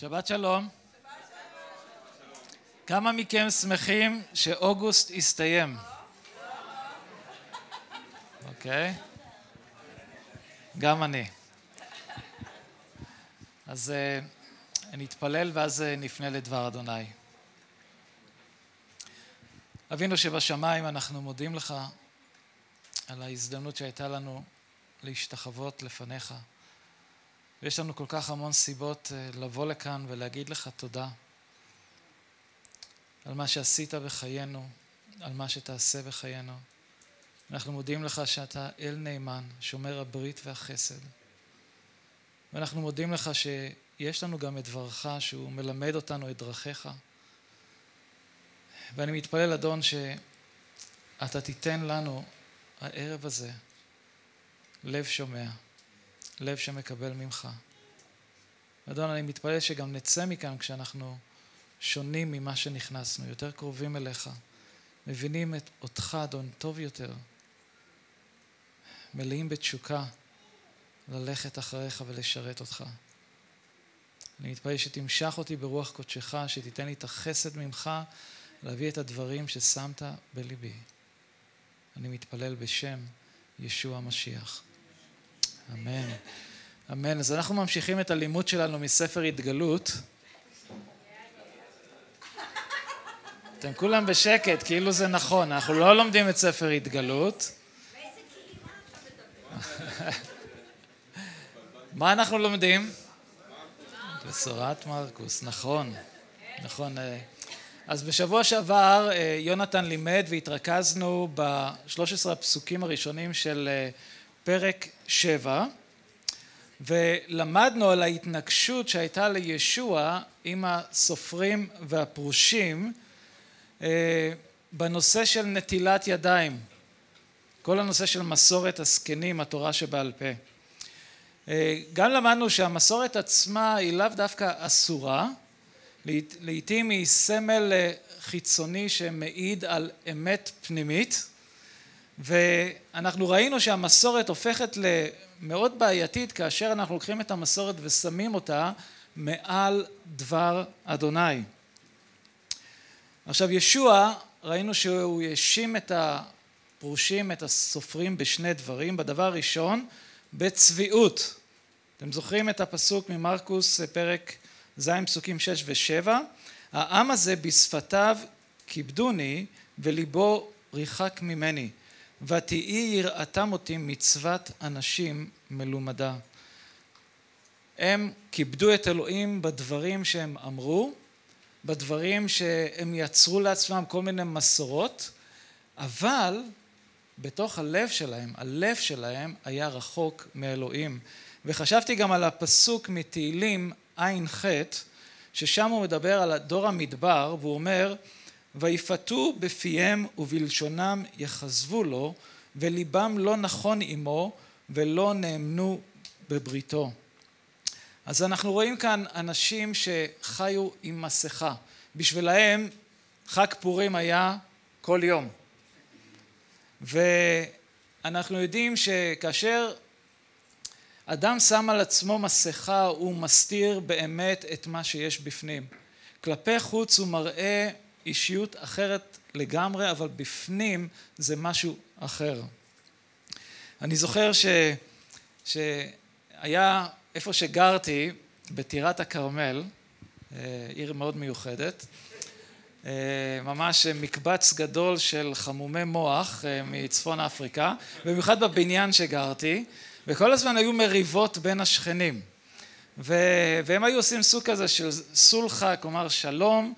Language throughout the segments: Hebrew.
שבת שלום. כמה מכם שמחים שאוגוסט הסתיים? אוקיי. גם אני. אז uh, נתפלל ואז uh, נפנה לדבר אדוני. אבינו שבשמיים אנחנו מודים לך על ההזדמנות שהייתה לנו להשתחוות לפניך. ויש לנו כל כך המון סיבות אה, לבוא לכאן ולהגיד לך תודה על מה שעשית בחיינו, על מה שתעשה בחיינו. אנחנו מודים לך שאתה אל נאמן, שומר הברית והחסד. ואנחנו מודים לך שיש לנו גם את דברך, שהוא מלמד אותנו את דרכיך. ואני מתפלל, אדון, שאתה תיתן לנו הערב הזה לב שומע. לב שמקבל ממך. אדון, אני מתפלל שגם נצא מכאן כשאנחנו שונים ממה שנכנסנו, יותר קרובים אליך, מבינים את אותך, אדון, טוב יותר, מלאים בתשוקה ללכת אחריך ולשרת אותך. אני מתפלל שתמשך אותי ברוח קודשך, שתיתן לי את החסד ממך להביא את הדברים ששמת בליבי. אני מתפלל בשם ישוע המשיח. אמן. אמן. אז אנחנו ממשיכים את הלימוד שלנו מספר התגלות. אתם כולם בשקט, כאילו זה נכון, אנחנו לא לומדים את ספר התגלות. מה אנחנו לומדים? בשורת מרקוס, נכון, נכון. אז בשבוע שעבר אה, יונתן לימד והתרכזנו ב-13 הפסוקים הראשונים של אה, פרק שבע, ולמדנו על ההתנגשות שהייתה לישוע עם הסופרים והפרושים אה, בנושא של נטילת ידיים, כל הנושא של מסורת הזקנים, התורה שבעל פה. אה, גם למדנו שהמסורת עצמה היא לאו דווקא אסורה, לעתים היא סמל אה, חיצוני שמעיד על אמת פנימית, ואנחנו ראינו שהמסורת הופכת למאוד בעייתית כאשר אנחנו לוקחים את המסורת ושמים אותה מעל דבר אדוני. עכשיו ישוע ראינו שהוא האשים את הפרושים, את הסופרים בשני דברים. בדבר הראשון, בצביעות. אתם זוכרים את הפסוק ממרקוס פרק ז' פסוקים 6 ו-7? העם הזה בשפתיו כיבדוני וליבו ריחק ממני. ותהי יראתם אותי מצוות אנשים מלומדה. הם כיבדו את אלוהים בדברים שהם אמרו, בדברים שהם יצרו לעצמם כל מיני מסורות, אבל בתוך הלב שלהם, הלב שלהם היה רחוק מאלוהים. וחשבתי גם על הפסוק מתהילים ע"ח, ששם הוא מדבר על דור המדבר, והוא אומר ויפתו בפיהם ובלשונם יכזבו לו וליבם לא נכון עמו ולא נאמנו בבריתו. אז אנחנו רואים כאן אנשים שחיו עם מסכה. בשבילהם חג פורים היה כל יום. ואנחנו יודעים שכאשר אדם שם על עצמו מסכה הוא מסתיר באמת את מה שיש בפנים. כלפי חוץ הוא מראה אישיות אחרת לגמרי, אבל בפנים זה משהו אחר. אני זוכר ש... שהיה איפה שגרתי, בטירת הכרמל, אה, עיר מאוד מיוחדת, אה, ממש מקבץ גדול של חמומי מוח אה, מצפון אפריקה, במיוחד בבניין שגרתי, וכל הזמן היו מריבות בין השכנים. והם היו עושים סוג כזה של סולחה, כלומר שלום,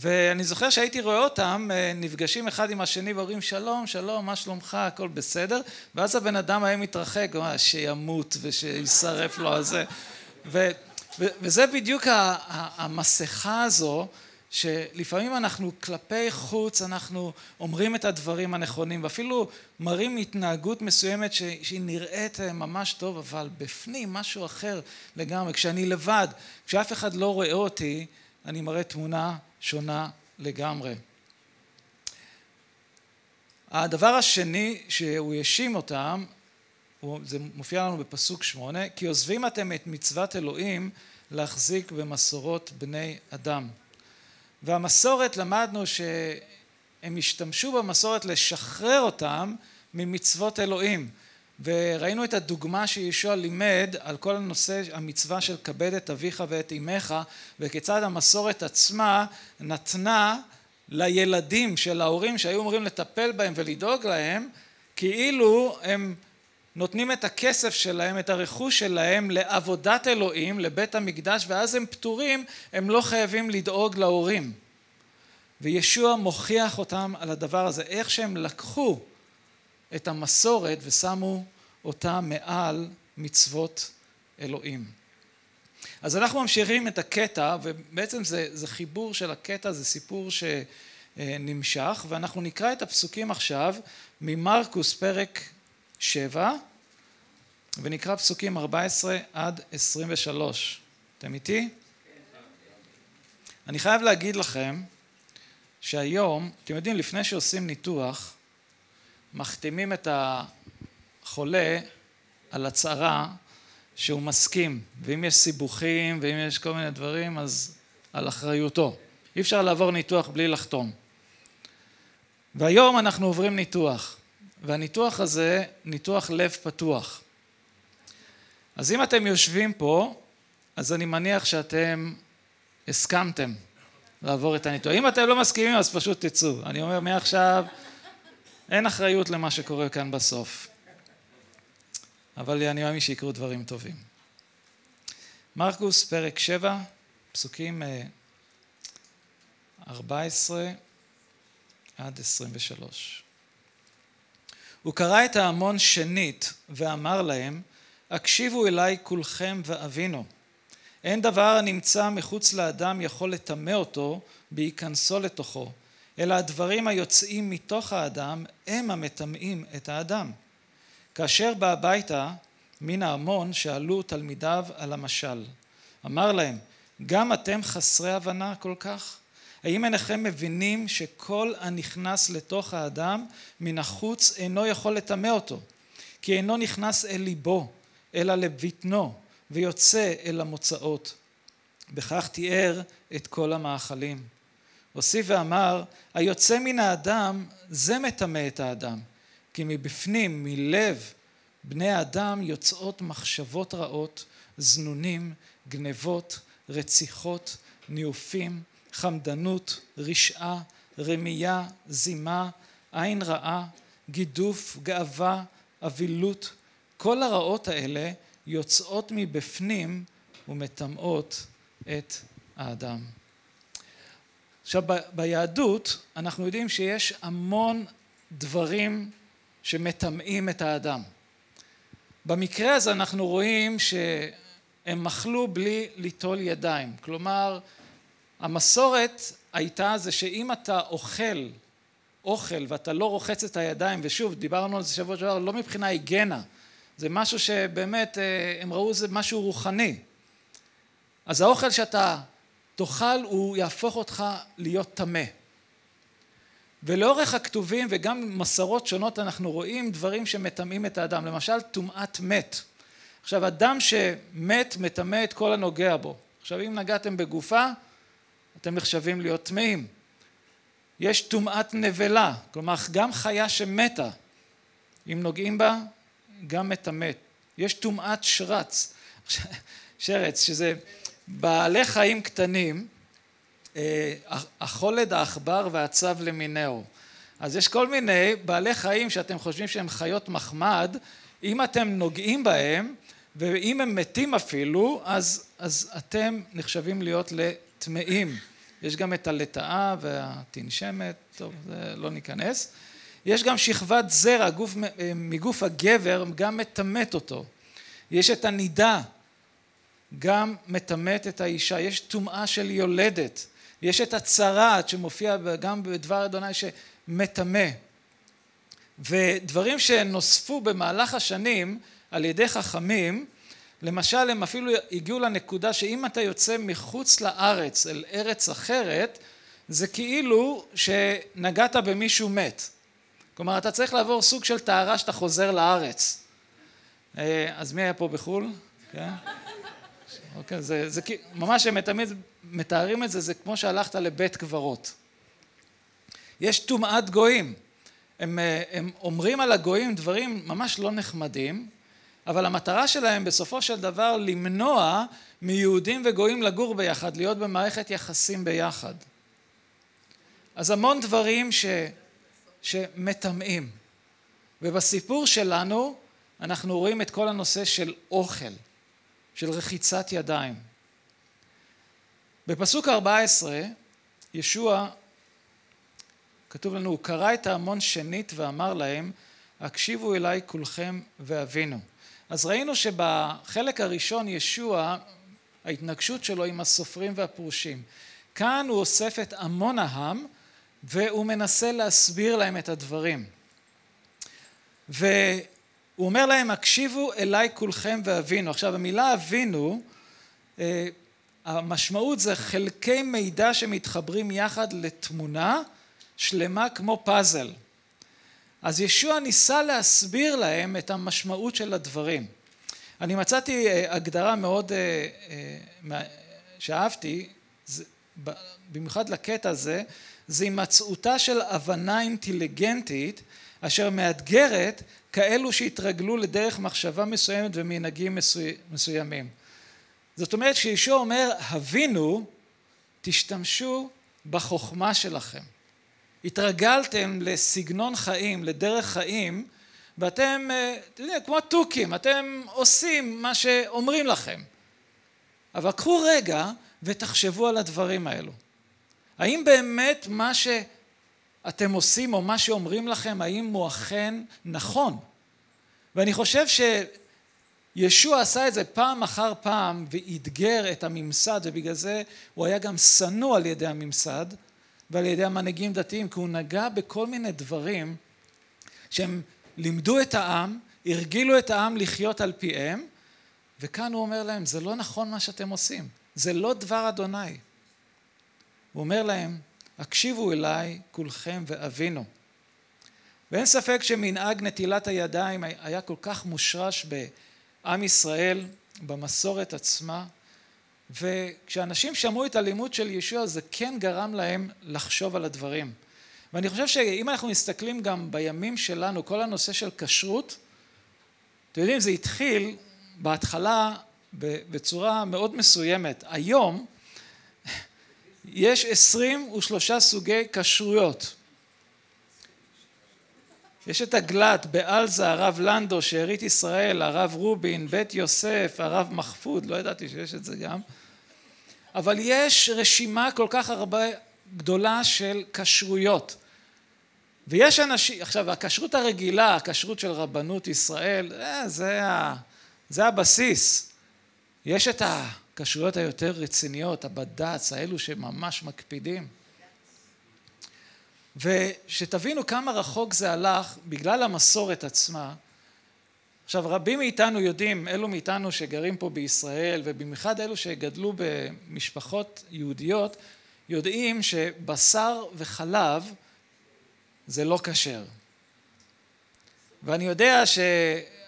ואני זוכר שהייתי רואה אותם אה, נפגשים אחד עם השני ואומרים שלום, שלום, מה שלומך, הכל בסדר, ואז הבן אדם היה מתרחק, הוא אומר שימות ושישרף לו הזה. ו, ו, וזה בדיוק המסכה הזו, שלפעמים אנחנו כלפי חוץ, אנחנו אומרים את הדברים הנכונים, ואפילו מראים התנהגות מסוימת שהיא נראית אה, ממש טוב, אבל בפנים משהו אחר לגמרי. כשאני לבד, כשאף אחד לא רואה אותי, אני מראה תמונה שונה לגמרי. הדבר השני שהוא האשים אותם, זה מופיע לנו בפסוק שמונה, כי עוזבים אתם את מצוות אלוהים להחזיק במסורות בני אדם. והמסורת למדנו שהם השתמשו במסורת לשחרר אותם ממצוות אלוהים וראינו את הדוגמה שישוע לימד על כל הנושא המצווה של כבד את אביך ואת אמך וכיצד המסורת עצמה נתנה לילדים של ההורים שהיו אמורים לטפל בהם ולדאוג להם כאילו הם נותנים את הכסף שלהם, את הרכוש שלהם לעבודת אלוהים, לבית המקדש ואז הם פטורים, הם לא חייבים לדאוג להורים. וישוע מוכיח אותם על הדבר הזה, איך שהם לקחו את המסורת ושמו אותה מעל מצוות אלוהים. אז אנחנו ממשיכים את הקטע ובעצם זה, זה חיבור של הקטע, זה סיפור שנמשך ואנחנו נקרא את הפסוקים עכשיו ממרקוס פרק 7 ונקרא פסוקים 14 עד 23. אתם איתי? אני חייב להגיד לכם שהיום, אתם יודעים, לפני שעושים ניתוח, מחתימים את החולה על הצהרה שהוא מסכים, ואם יש סיבוכים ואם יש כל מיני דברים, אז על אחריותו. אי אפשר לעבור ניתוח בלי לחתום. והיום אנחנו עוברים ניתוח, והניתוח הזה ניתוח לב פתוח. אז אם אתם יושבים פה, אז אני מניח שאתם הסכמתם לעבור את הניתוח. אם אתם לא מסכימים אז פשוט תצאו. אני אומר מעכשיו אין אחריות למה שקורה כאן בסוף. אבל אני מאמין שיקרו דברים טובים. מרקוס פרק 7, פסוקים 14 אה, עד 23. הוא קרא את ההמון שנית ואמר להם הקשיבו אליי כולכם ואבינו אין דבר הנמצא מחוץ לאדם יכול לטמא אותו בהיכנסו לתוכו, אלא הדברים היוצאים מתוך האדם הם המטמאים את האדם. כאשר בא הביתה מן ההמון שאלו תלמידיו על המשל. אמר להם, גם אתם חסרי הבנה כל כך? האם אינכם מבינים שכל הנכנס לתוך האדם מן החוץ אינו יכול לטמא אותו? כי אינו נכנס אל ליבו, אלא לבטנו, ויוצא אל המוצאות. בכך תיאר את כל המאכלים. הוסיף ואמר, היוצא מן האדם זה מטמא את האדם, כי מבפנים, מלב בני האדם יוצאות מחשבות רעות, זנונים, גנבות, רציחות, ניאופים, חמדנות, רשעה, רמייה, זימה, עין רעה, גידוף, גאווה, אבילות, כל הרעות האלה יוצאות מבפנים ומטמאות את האדם. עכשיו ביהדות אנחנו יודעים שיש המון דברים שמטמאים את האדם. במקרה הזה אנחנו רואים שהם מחלו בלי ליטול ידיים, כלומר המסורת הייתה זה שאם אתה אוכל אוכל ואתה לא רוחץ את הידיים ושוב דיברנו על זה שבוע שעבר לא מבחינה היגנה זה משהו שבאמת אה, הם ראו זה משהו רוחני. אז האוכל שאתה תאכל הוא יהפוך אותך להיות טמא. ולאורך הכתובים וגם מסורות שונות אנחנו רואים דברים שמטמאים את האדם, למשל טומאת מת. עכשיו אדם שמת מטמא את כל הנוגע בו. עכשיו אם נגעתם בגופה אתם נחשבים להיות טמאים. יש טומאת נבלה, כלומר גם חיה שמתה אם נוגעים בה גם מטמא. יש טומאת שרץ, שרץ, שזה בעלי חיים קטנים, אה, החולד, העכבר והצב למיניהו. אז יש כל מיני בעלי חיים שאתם חושבים שהם חיות מחמד, אם אתם נוגעים בהם, ואם הם מתים אפילו, אז, אז אתם נחשבים להיות לטמאים. יש גם את הלטאה והתנשמת, טוב, זה לא ניכנס. יש גם שכבת זרע גוף, אה, מגוף הגבר גם מטמאת אותו. יש את הנידה, גם מטמאת את האישה. יש טומאה של יולדת. יש את הצרעת שמופיע גם בדבר אדוני שמטמא. ודברים שנוספו במהלך השנים על ידי חכמים, למשל הם אפילו הגיעו לנקודה שאם אתה יוצא מחוץ לארץ אל ארץ אחרת, זה כאילו שנגעת במישהו מת. כלומר אתה צריך לעבור סוג של טהרה שאתה חוזר לארץ. אה, אז מי היה פה בחו"ל? כן? אוקיי? זה, זה ממש הם תמיד מתארים את זה, זה כמו שהלכת לבית קברות. יש טומאת גויים. הם, הם אומרים על הגויים דברים ממש לא נחמדים, אבל המטרה שלהם בסופו של דבר למנוע מיהודים וגויים לגור ביחד, להיות במערכת יחסים ביחד. אז המון דברים ש, שמטמאים. ובסיפור שלנו אנחנו רואים את כל הנושא של אוכל, של רחיצת ידיים. בפסוק 14 ישוע כתוב לנו הוא קרא את ההמון שנית ואמר להם הקשיבו אליי כולכם והבינו. אז ראינו שבחלק הראשון ישוע ההתנגשות שלו עם הסופרים והפרושים. כאן הוא אוסף את המון העם והוא מנסה להסביר להם את הדברים והוא אומר להם הקשיבו אליי כולכם והבינו עכשיו המילה הבינו אה, המשמעות זה חלקי מידע שמתחברים יחד לתמונה שלמה כמו פאזל. אז ישוע ניסה להסביר להם את המשמעות של הדברים. אני מצאתי אה, הגדרה מאוד אה, שאהבתי, במיוחד לקטע הזה, זה הימצאותה של הבנה אינטליגנטית אשר מאתגרת כאלו שהתרגלו לדרך מחשבה מסוימת ומנהגים מסוימים. זאת אומרת כשישוע אומר הבינו תשתמשו בחוכמה שלכם התרגלתם לסגנון חיים, לדרך חיים, ואתם, אה, אתם יודעים, כמו תוכים, אתם עושים מה שאומרים לכם. אבל קחו רגע ותחשבו על הדברים האלו. האם באמת מה שאתם עושים או מה שאומרים לכם, האם הוא אכן נכון? ואני חושב שישוע עשה את זה פעם אחר פעם ואתגר את הממסד ובגלל זה הוא היה גם שנוא על ידי הממסד ועל ידי המנהיגים דתיים, כי הוא נגע בכל מיני דברים שהם לימדו את העם, הרגילו את העם לחיות על פיהם, וכאן הוא אומר להם, זה לא נכון מה שאתם עושים, זה לא דבר אדוני. הוא אומר להם, הקשיבו אליי כולכם ואבינו. ואין ספק שמנהג נטילת הידיים היה כל כך מושרש בעם ישראל, במסורת עצמה, וכשאנשים שמעו את הלימוד של ישוע זה כן גרם להם לחשוב על הדברים. ואני חושב שאם אנחנו מסתכלים גם בימים שלנו, כל הנושא של כשרות, אתם יודעים, זה התחיל בהתחלה בצורה מאוד מסוימת. היום יש עשרים ושלושה סוגי כשרויות. יש את הגלת, בעלזה, הרב לנדו, שארית ישראל, הרב רובין, בית יוסף, הרב מחפוד, לא ידעתי שיש את זה גם. אבל יש רשימה כל כך הרבה גדולה של כשרויות. ויש אנשים, עכשיו הכשרות הרגילה, הכשרות של רבנות ישראל, אה, זה, ה, זה הבסיס. יש את הכשרויות היותר רציניות, הבד"ץ, האלו שממש מקפידים. ושתבינו כמה רחוק זה הלך בגלל המסורת עצמה. עכשיו רבים מאיתנו יודעים, אלו מאיתנו שגרים פה בישראל ובמיוחד אלו שגדלו במשפחות יהודיות יודעים שבשר וחלב זה לא כשר. ואני יודע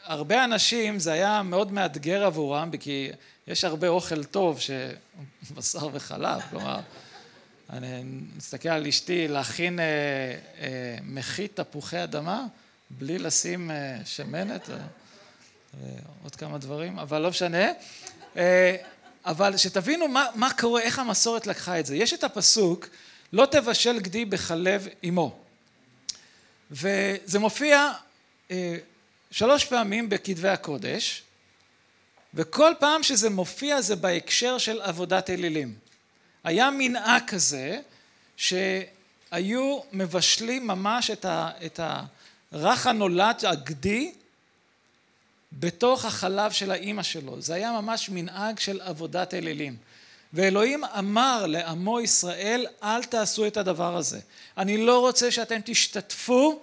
שהרבה אנשים זה היה מאוד מאתגר עבורם כי יש הרבה אוכל טוב שבשר וחלב, כלומר אני מסתכל על אשתי להכין אה, אה, מחית תפוחי אדמה בלי לשים אה, שמנת, עוד כמה דברים, אבל לא משנה. אבל שתבינו מה, מה קורה, איך המסורת לקחה את זה. יש את הפסוק, לא תבשל גדי בחלב אמו. וזה מופיע שלוש פעמים בכתבי הקודש, וכל פעם שזה מופיע זה בהקשר של עבודת אלילים. היה מנהג כזה שהיו מבשלים ממש את, הרך הנולד הגדי בתוך החלב של האימא שלו. זה היה ממש מנהג של עבודת אלילים. ואלוהים אמר לעמו ישראל אל תעשו את הדבר הזה. אני לא רוצה שאתם תשתתפו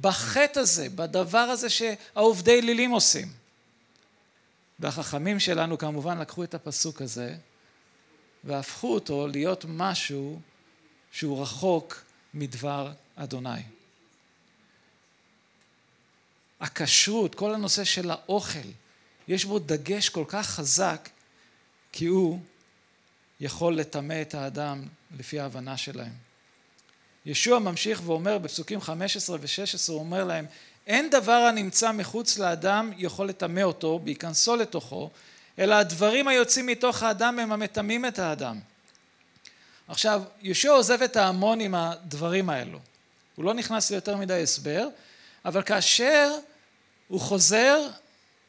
בחטא הזה, בדבר הזה שהעובדי אלילים עושים. והחכמים שלנו כמובן לקחו את הפסוק הזה והפכו אותו להיות משהו שהוא רחוק מדבר אדוני. הכשרות, כל הנושא של האוכל, יש בו דגש כל כך חזק, כי הוא יכול לטמא את האדם לפי ההבנה שלהם. ישוע ממשיך ואומר בפסוקים 15 ו-16, הוא אומר להם, אין דבר הנמצא מחוץ לאדם יכול לטמא אותו, בהיכנסו לתוכו, אלא הדברים היוצאים מתוך האדם הם המטמאים את האדם. עכשיו, יהושע עוזב את ההמון עם הדברים האלו. הוא לא נכנס ליותר מדי הסבר, אבל כאשר הוא חוזר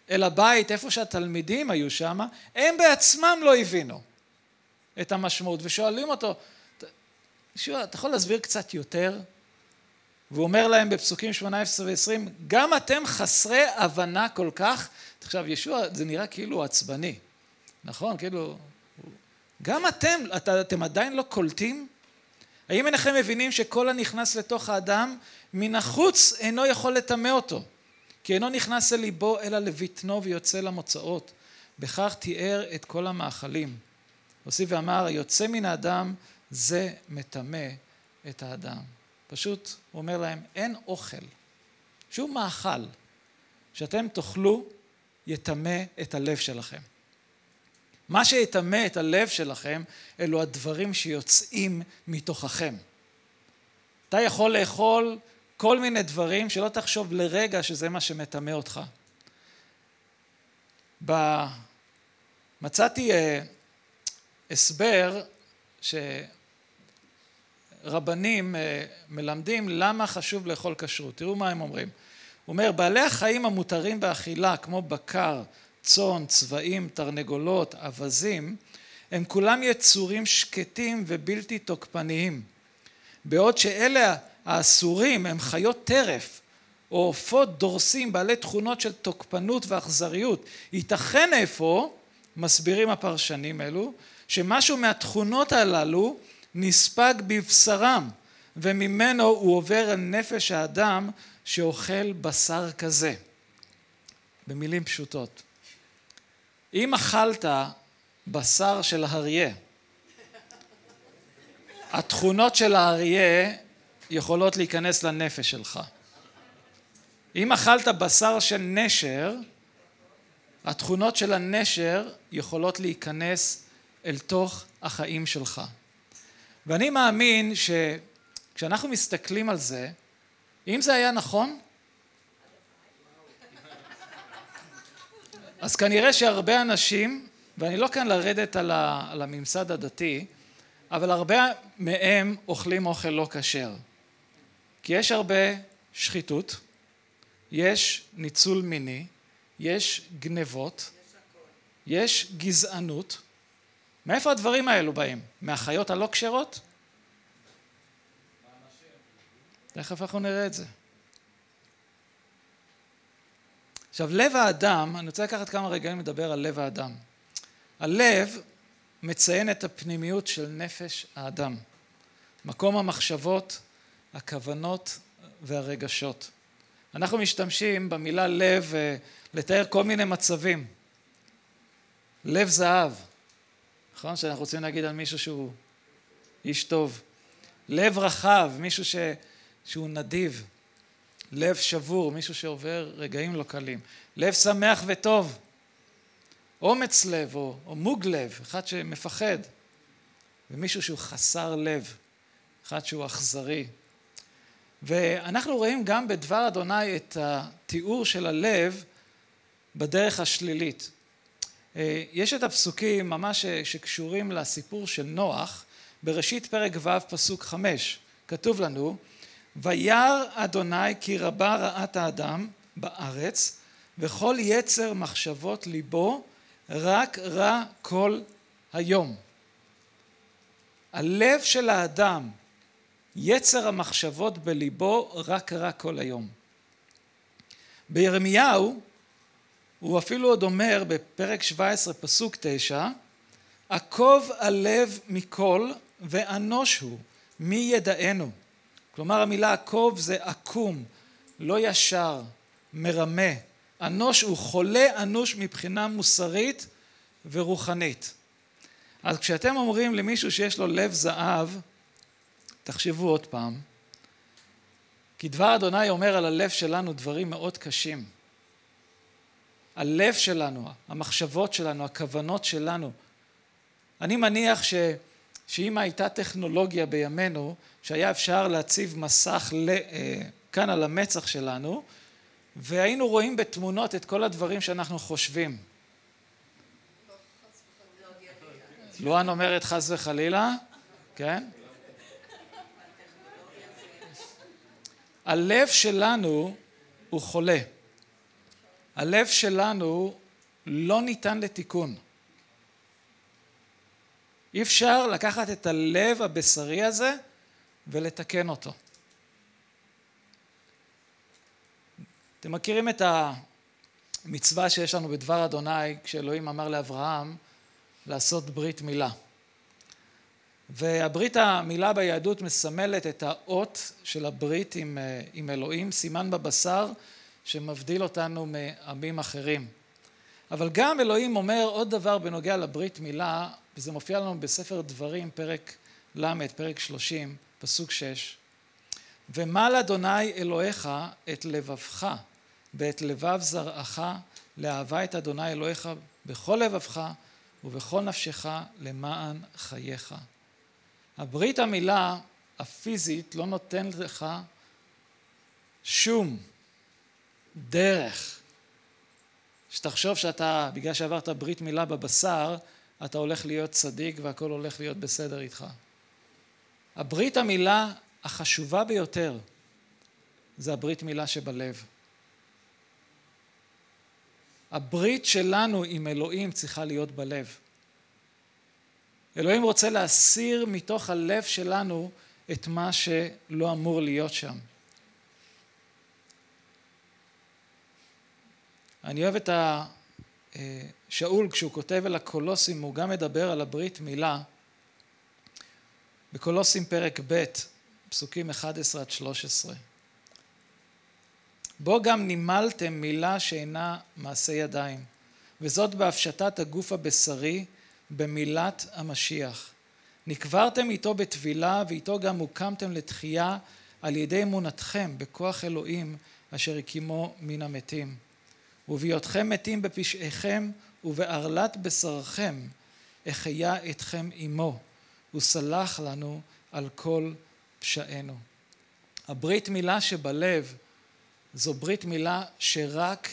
אל הבית, איפה שהתלמידים היו שם, הם בעצמם לא הבינו את המשמעות, ושואלים אותו, יהושע, אתה יכול להסביר קצת יותר? והוא אומר להם בפסוקים 18 ו-20, גם אתם חסרי הבנה כל כך, עכשיו ישוע זה נראה כאילו עצבני, נכון? כאילו, גם אתם, את, אתם עדיין לא קולטים? האם אינכם מבינים שכל הנכנס לתוך האדם מן החוץ אינו יכול לטמא אותו? כי אינו נכנס אל ליבו אלא לבטנו ויוצא למוצאות. בכך תיאר את כל המאכלים. הוסיף ואמר, היוצא מן האדם זה מטמא את האדם. פשוט הוא אומר להם, אין אוכל, שום מאכל, שאתם תאכלו יטמא את הלב שלכם. מה שיטמא את הלב שלכם, אלו הדברים שיוצאים מתוככם. אתה יכול לאכול כל מיני דברים שלא תחשוב לרגע שזה מה שמטמא אותך. מצאתי אה, הסבר שרבנים אה, מלמדים למה חשוב לאכול כשרות. תראו מה הם אומרים. הוא אומר, בעלי החיים המותרים באכילה, כמו בקר, צאן, צבעים, תרנגולות, אווזים, הם כולם יצורים שקטים ובלתי תוקפניים. בעוד שאלה האסורים הם חיות טרף או עופות דורסים בעלי תכונות של תוקפנות ואכזריות. ייתכן אפוא, מסבירים הפרשנים אלו, שמשהו מהתכונות הללו נספג בבשרם וממנו הוא עובר אל נפש האדם שאוכל בשר כזה. במילים פשוטות. אם אכלת בשר של אריה, התכונות של האריה יכולות להיכנס לנפש שלך. אם אכלת בשר של נשר, התכונות של הנשר יכולות להיכנס אל תוך החיים שלך. ואני מאמין שכשאנחנו מסתכלים על זה, אם זה היה נכון, אז כנראה שהרבה אנשים, ואני לא כאן לרדת על, הממסד הדתי, אבל הרבה מהם אוכלים אוכל לא כשר. כי יש הרבה שחיתות, יש ניצול מיני, יש גנבות, יש גזענות. מאיפה הדברים האלו באים? מהחיות הלא כשרות? תכף אנחנו נראה את זה. עכשיו, לב האדם, אני רוצה לקחת כמה רגעים לדבר על לב האדם. הלב מציין את הפנימיות של נפש האדם, מקום המחשבות, הכוונות והרגשות. אנחנו משתמשים במילה לב אה, לתאר כל מיני מצבים. לב זהב, נכון? שאנחנו רוצים להגיד על מישהו שהוא איש טוב. לב רחב, מישהו ש... שהוא נדיב. לב שבור, מישהו שעובר רגעים לא קלים. לב שמח וטוב. אומץ לב או, או מוג לב, אחד שמפחד. ומישהו שהוא חסר לב, אחד שהוא אכזרי. ואנחנו רואים גם בדבר אדוני את התיאור של הלב בדרך השלילית. אה, יש את הפסוקים ממש שקשורים לסיפור של נוח, בראשית פרק ו' פסוק חמש, כתוב לנו וירא אדוני כי רבה רעת האדם בארץ וכל יצר מחשבות ליבו רק רע כל היום. הלב של האדם, יצר המחשבות בליבו רק רע כל היום. בירמיהו הוא אפילו עוד אומר בפרק 17 פסוק 9 עקוב הלב מכל ואנוש הוא מי ידענו כלומר המילה עקוב זה עקום, לא ישר, מרמה. אנוש הוא חולה אנוש מבחינה מוסרית ורוחנית. אז כשאתם אומרים למישהו שיש לו לב זהב, תחשבו עוד פעם, כי דבר אדוני אומר על הלב שלנו דברים מאוד קשים. הלב שלנו, המחשבות שלנו, הכוונות שלנו, אני מניח ש, שאם הייתה טכנולוגיה בימינו, שהיה אפשר להציב מסך ל, אה, כאן על המצח שלנו, והיינו רואים בתמונות את כל הדברים שאנחנו חושבים. לואן אומרת חס וחלילה, כן? הלב שלנו הוא חולה. הלב שלנו לא ניתן לתיקון. אי אפשר לקחת את הלב הבשרי הזה ולתקן אותו. אתם מכירים את המצווה שיש לנו בדבר אדוני כשאלוהים אמר לאברהם לעשות ברית מילה. והברית המילה ביהדות מסמלת את האות של הברית עם, אה, עם אלוהים, סימן בבשר שמבדיל אותנו מעמים אחרים. אבל גם אלוהים אומר עוד דבר בנוגע לברית מילה, וזה מופיע לנו בספר דברים, פרק ל', פרק שלושים, פסוק שש. ומל אדוני אלוהיך את לבבך ואת לבב זרעך לאהבה את אדוני אלוהיך בכל לבבך ובכל נפשך למען חייך. הברית המילה הפיזית לא נותנת לך שום דרך שתחשוב שאתה, בגלל שעברת ברית מילה בבשר, אתה הולך להיות צדיק והכל הולך להיות בסדר איתך. הברית המילה החשובה ביותר זה הברית מילה שבלב. הברית שלנו עם אלוהים צריכה להיות בלב. אלוהים רוצה להסיר מתוך הלב שלנו את מה שלא אמור להיות שם. אני אוהב את שאול כשהוא כותב אל הקולוסים הוא גם מדבר על הברית מילה בקולוסים פרק ב' פסוקים 11 עד 13 בו גם נימלתם מילה שאינה מעשה ידיים וזאת בהפשטת הגוף הבשרי במילת המשיח. נקברתם איתו בטבילה ואיתו גם הוקמתם לתחייה על ידי אמונתכם בכוח אלוהים אשר הקימו מן המתים. ובהיותכם מתים בפשעיכם ובערלת בשרכם אחיה אתכם עמו וסלח לנו על כל פשענו. הברית מילה שבלב זו ברית מילה שרק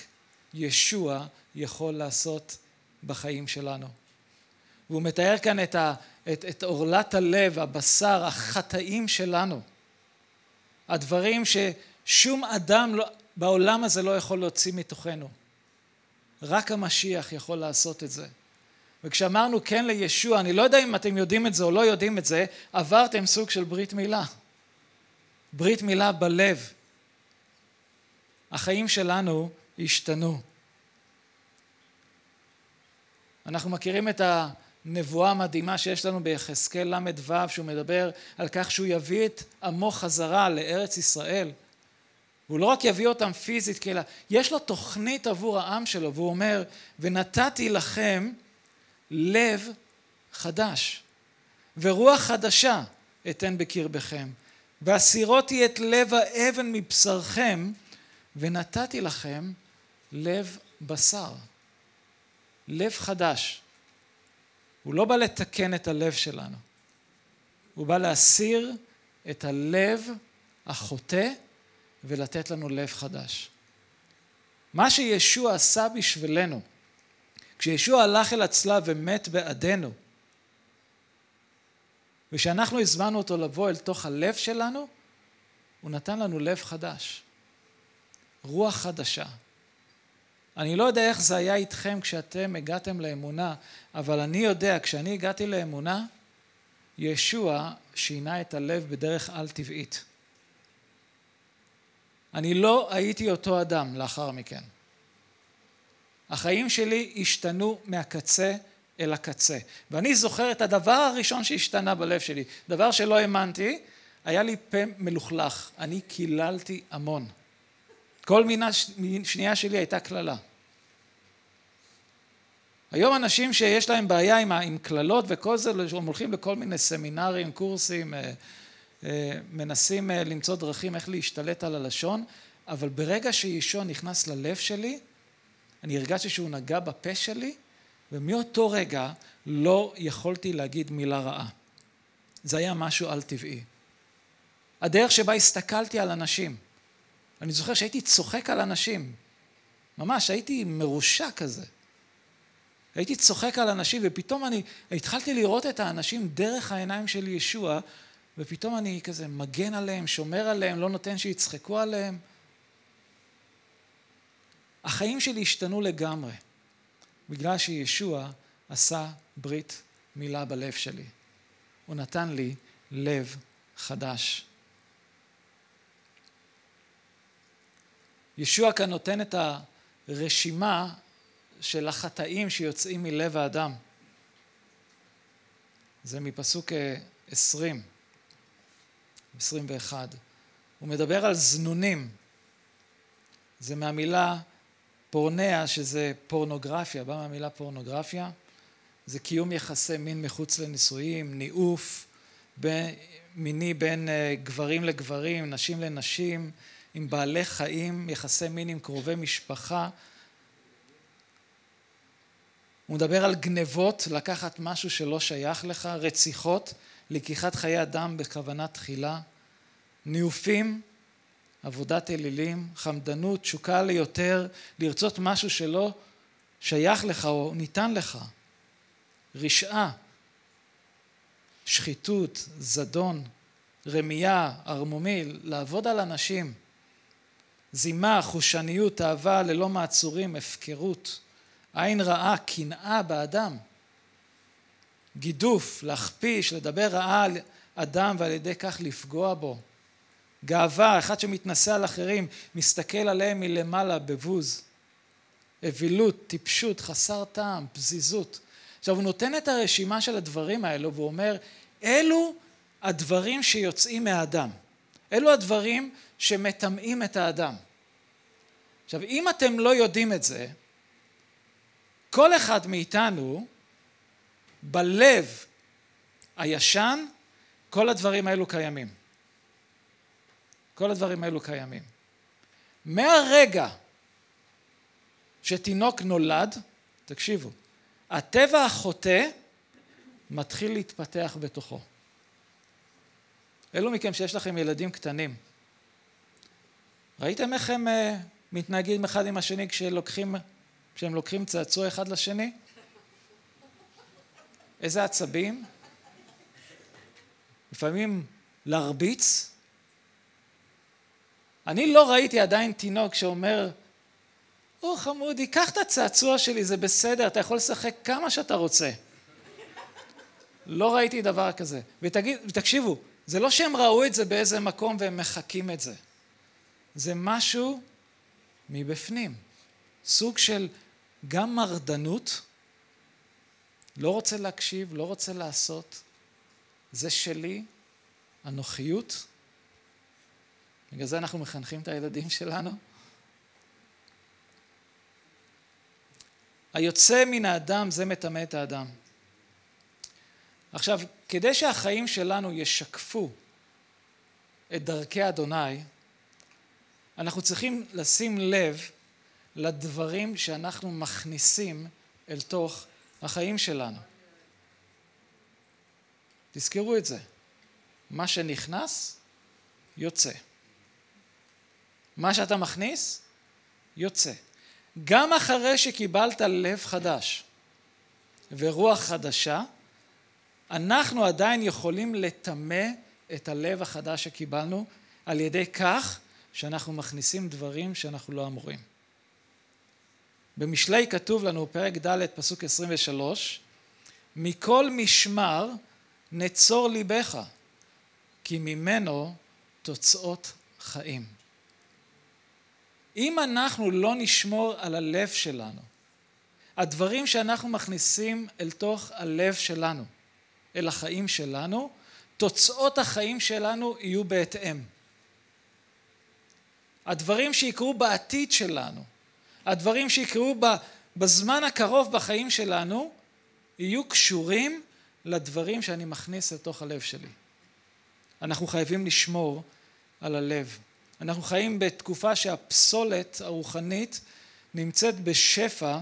ישוע יכול לעשות בחיים שלנו. והוא מתאר כאן את, ה, את, את עורלת הלב, הבשר, החטאים שלנו. הדברים ששום אדם לא, בעולם הזה לא יכול להוציא מתוכנו. רק המשיח יכול לעשות את זה. וכשאמרנו כן לישוע, אני לא יודע אם אתם יודעים את זה או לא יודעים את זה, עברתם סוג של ברית מילה. ברית מילה בלב. החיים שלנו השתנו. אנחנו מכירים את הנבואה המדהימה שיש לנו ביחזקאל ל"ו, שהוא מדבר על כך שהוא יביא את עמו חזרה לארץ ישראל. הוא לא רק יביא אותם פיזית, אלא יש לו תוכנית עבור העם שלו, והוא אומר, ונתתי לכם לב חדש, ורוח חדשה אתן בקרבכם, והסירותי את לב האבן מבשרכם, ונתתי לכם לב בשר. לב חדש. הוא לא בא לתקן את הלב שלנו, הוא בא להסיר את הלב החוטא ולתת לנו לב חדש. מה שישוע עשה בשבילנו, כשישוע הלך אל הצלב ומת בעדנו, ושאנחנו הזמנו אותו לבוא אל תוך הלב שלנו, הוא נתן לנו לב חדש, רוח חדשה. אני לא יודע איך זה היה איתכם כשאתם הגעתם לאמונה, אבל אני יודע, כשאני הגעתי לאמונה, ישוע שינה את הלב בדרך על-טבעית. אני לא הייתי אותו אדם לאחר מכן. החיים שלי השתנו מהקצה אל הקצה. ואני זוכר את הדבר הראשון שהשתנה בלב שלי, דבר שלא האמנתי, היה לי פה מלוכלך, אני קיללתי המון. כל מינה שנייה שלי הייתה קללה. היום אנשים שיש להם בעיה עם קללות וכל זה, הם הולכים לכל מיני סמינרים, קורסים, אה, מנסים אה, למצוא דרכים איך להשתלט על הלשון, אבל ברגע שישוע נכנס ללב שלי, אני הרגשתי שהוא נגע בפה שלי, ומאותו רגע לא יכולתי להגיד מילה רעה. זה היה משהו על טבעי. הדרך שבה הסתכלתי על אנשים. אני זוכר שהייתי צוחק על אנשים. ממש, הייתי מרושע כזה. הייתי צוחק על אנשים, ופתאום אני התחלתי לראות את האנשים דרך העיניים של ישוע, ופתאום אני כזה מגן עליהם, שומר עליהם, לא נותן שיצחקו עליהם. החיים שלי השתנו לגמרי, בגלל שישוע עשה ברית מילה בלב שלי. הוא נתן לי לב חדש. ישוע כאן נותן את הרשימה של החטאים שיוצאים מלב האדם. זה מפסוק 20, 21. הוא מדבר על זנונים. זה מהמילה פורניה, שזה פורנוגרפיה, בא מהמילה פורנוגרפיה. זה קיום יחסי מין מחוץ לנישואים, ניאוף מיני בין אה, גברים לגברים, נשים לנשים, עם בעלי חיים, יחסי מין עם קרובי משפחה. הוא מדבר על גנבות, לקחת משהו שלא שייך לך, רציחות, לקיחת חיי אדם בכוונה תחילה, ניאופים, עבודת אלילים, חמדנות, תשוקה ליותר, לרצות משהו שלא שייך לך או ניתן לך, רשעה, שחיתות, זדון, רמייה, ערמומי, לעבוד על אנשים, זימה, חושניות, אהבה ללא מעצורים, הפקרות, עין רעה, קנאה באדם, גידוף, להכפיש, לדבר רעה על אדם ועל ידי כך לפגוע בו, גאווה, אחד שמתנשא על אחרים, מסתכל עליהם מלמעלה בבוז, אווילות, טיפשות, חסר טעם, פזיזות. עכשיו הוא נותן את הרשימה של הדברים האלו והוא אומר, אלו הדברים שיוצאים מהאדם. אלו הדברים שמטמאים את האדם. עכשיו, אם אתם לא יודעים את זה, כל אחד מאיתנו, בלב הישן, כל הדברים האלו קיימים. כל הדברים האלו קיימים. מהרגע שתינוק נולד, תקשיבו, הטבע החוטא מתחיל להתפתח בתוכו. אלו מכם שיש לכם ילדים קטנים, ראיתם איך הם אה, מתנהגים אחד עם השני כשלוקחים, כשהם לוקחים צעצוע אחד לשני? איזה עצבים? לפעמים להרביץ. אני לא ראיתי עדיין תינוק שאומר, או חמודי, קח את הצעצוע שלי, זה בסדר, אתה יכול לשחק כמה שאתה רוצה. לא ראיתי דבר כזה. ותגיד, ותקשיבו, זה לא שהם ראו את זה באיזה מקום והם מחקים את זה. זה משהו מבפנים. סוג של גם מרדנות, לא רוצה להקשיב, לא רוצה לעשות, זה שלי, אנוכיות. בגלל זה אנחנו מחנכים את הילדים שלנו. היוצא מן האדם זה מטמא את האדם. עכשיו, כדי שהחיים שלנו ישקפו את דרכי אדוני, אנחנו צריכים לשים לב לדברים שאנחנו מכניסים אל תוך החיים שלנו. תזכרו את זה. מה שנכנס, יוצא. מה שאתה מכניס, יוצא. גם אחרי שקיבלת לב חדש ורוח חדשה, אנחנו עדיין יכולים לטמא את הלב החדש שקיבלנו על ידי כך שאנחנו מכניסים דברים שאנחנו לא אמורים. במשלי כתוב לנו, פרק ד', פסוק 23, מכל משמר נצור ליבך, כי ממנו תוצאות חיים. אם אנחנו לא נשמור על הלב שלנו, הדברים שאנחנו מכניסים אל תוך הלב שלנו, אל החיים שלנו, תוצאות החיים שלנו יהיו בהתאם. הדברים שיקרו בעתיד שלנו, הדברים שיקרו בזמן הקרוב בחיים שלנו, יהיו קשורים לדברים שאני מכניס לתוך הלב שלי. אנחנו חייבים לשמור על הלב. אנחנו חיים בתקופה שהפסולת הרוחנית נמצאת בשפע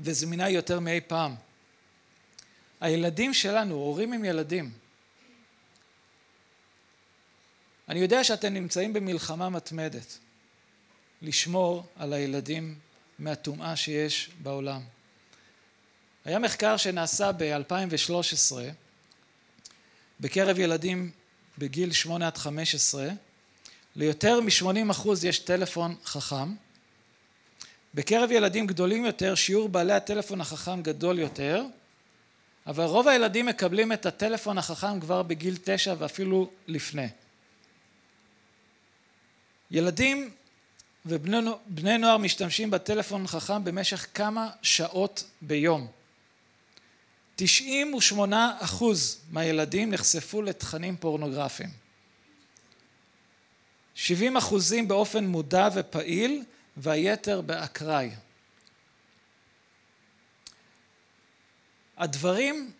וזמינה יותר מאי פעם. הילדים שלנו, הורים עם ילדים. אני יודע שאתם נמצאים במלחמה מתמדת לשמור על הילדים מהטומאה שיש בעולם. היה מחקר שנעשה ב-2013 בקרב ילדים בגיל 8 עד 15, ליותר מ-80% יש טלפון חכם. בקרב ילדים גדולים יותר, שיעור בעלי הטלפון החכם גדול יותר, אבל רוב הילדים מקבלים את הטלפון החכם כבר בגיל תשע ואפילו לפני. ילדים ובני נוער משתמשים בטלפון חכם במשך כמה שעות ביום. 98 אחוז מהילדים נחשפו לתכנים פורנוגרפיים. 70 אחוזים באופן מודע ופעיל והיתר באקראי. הדברים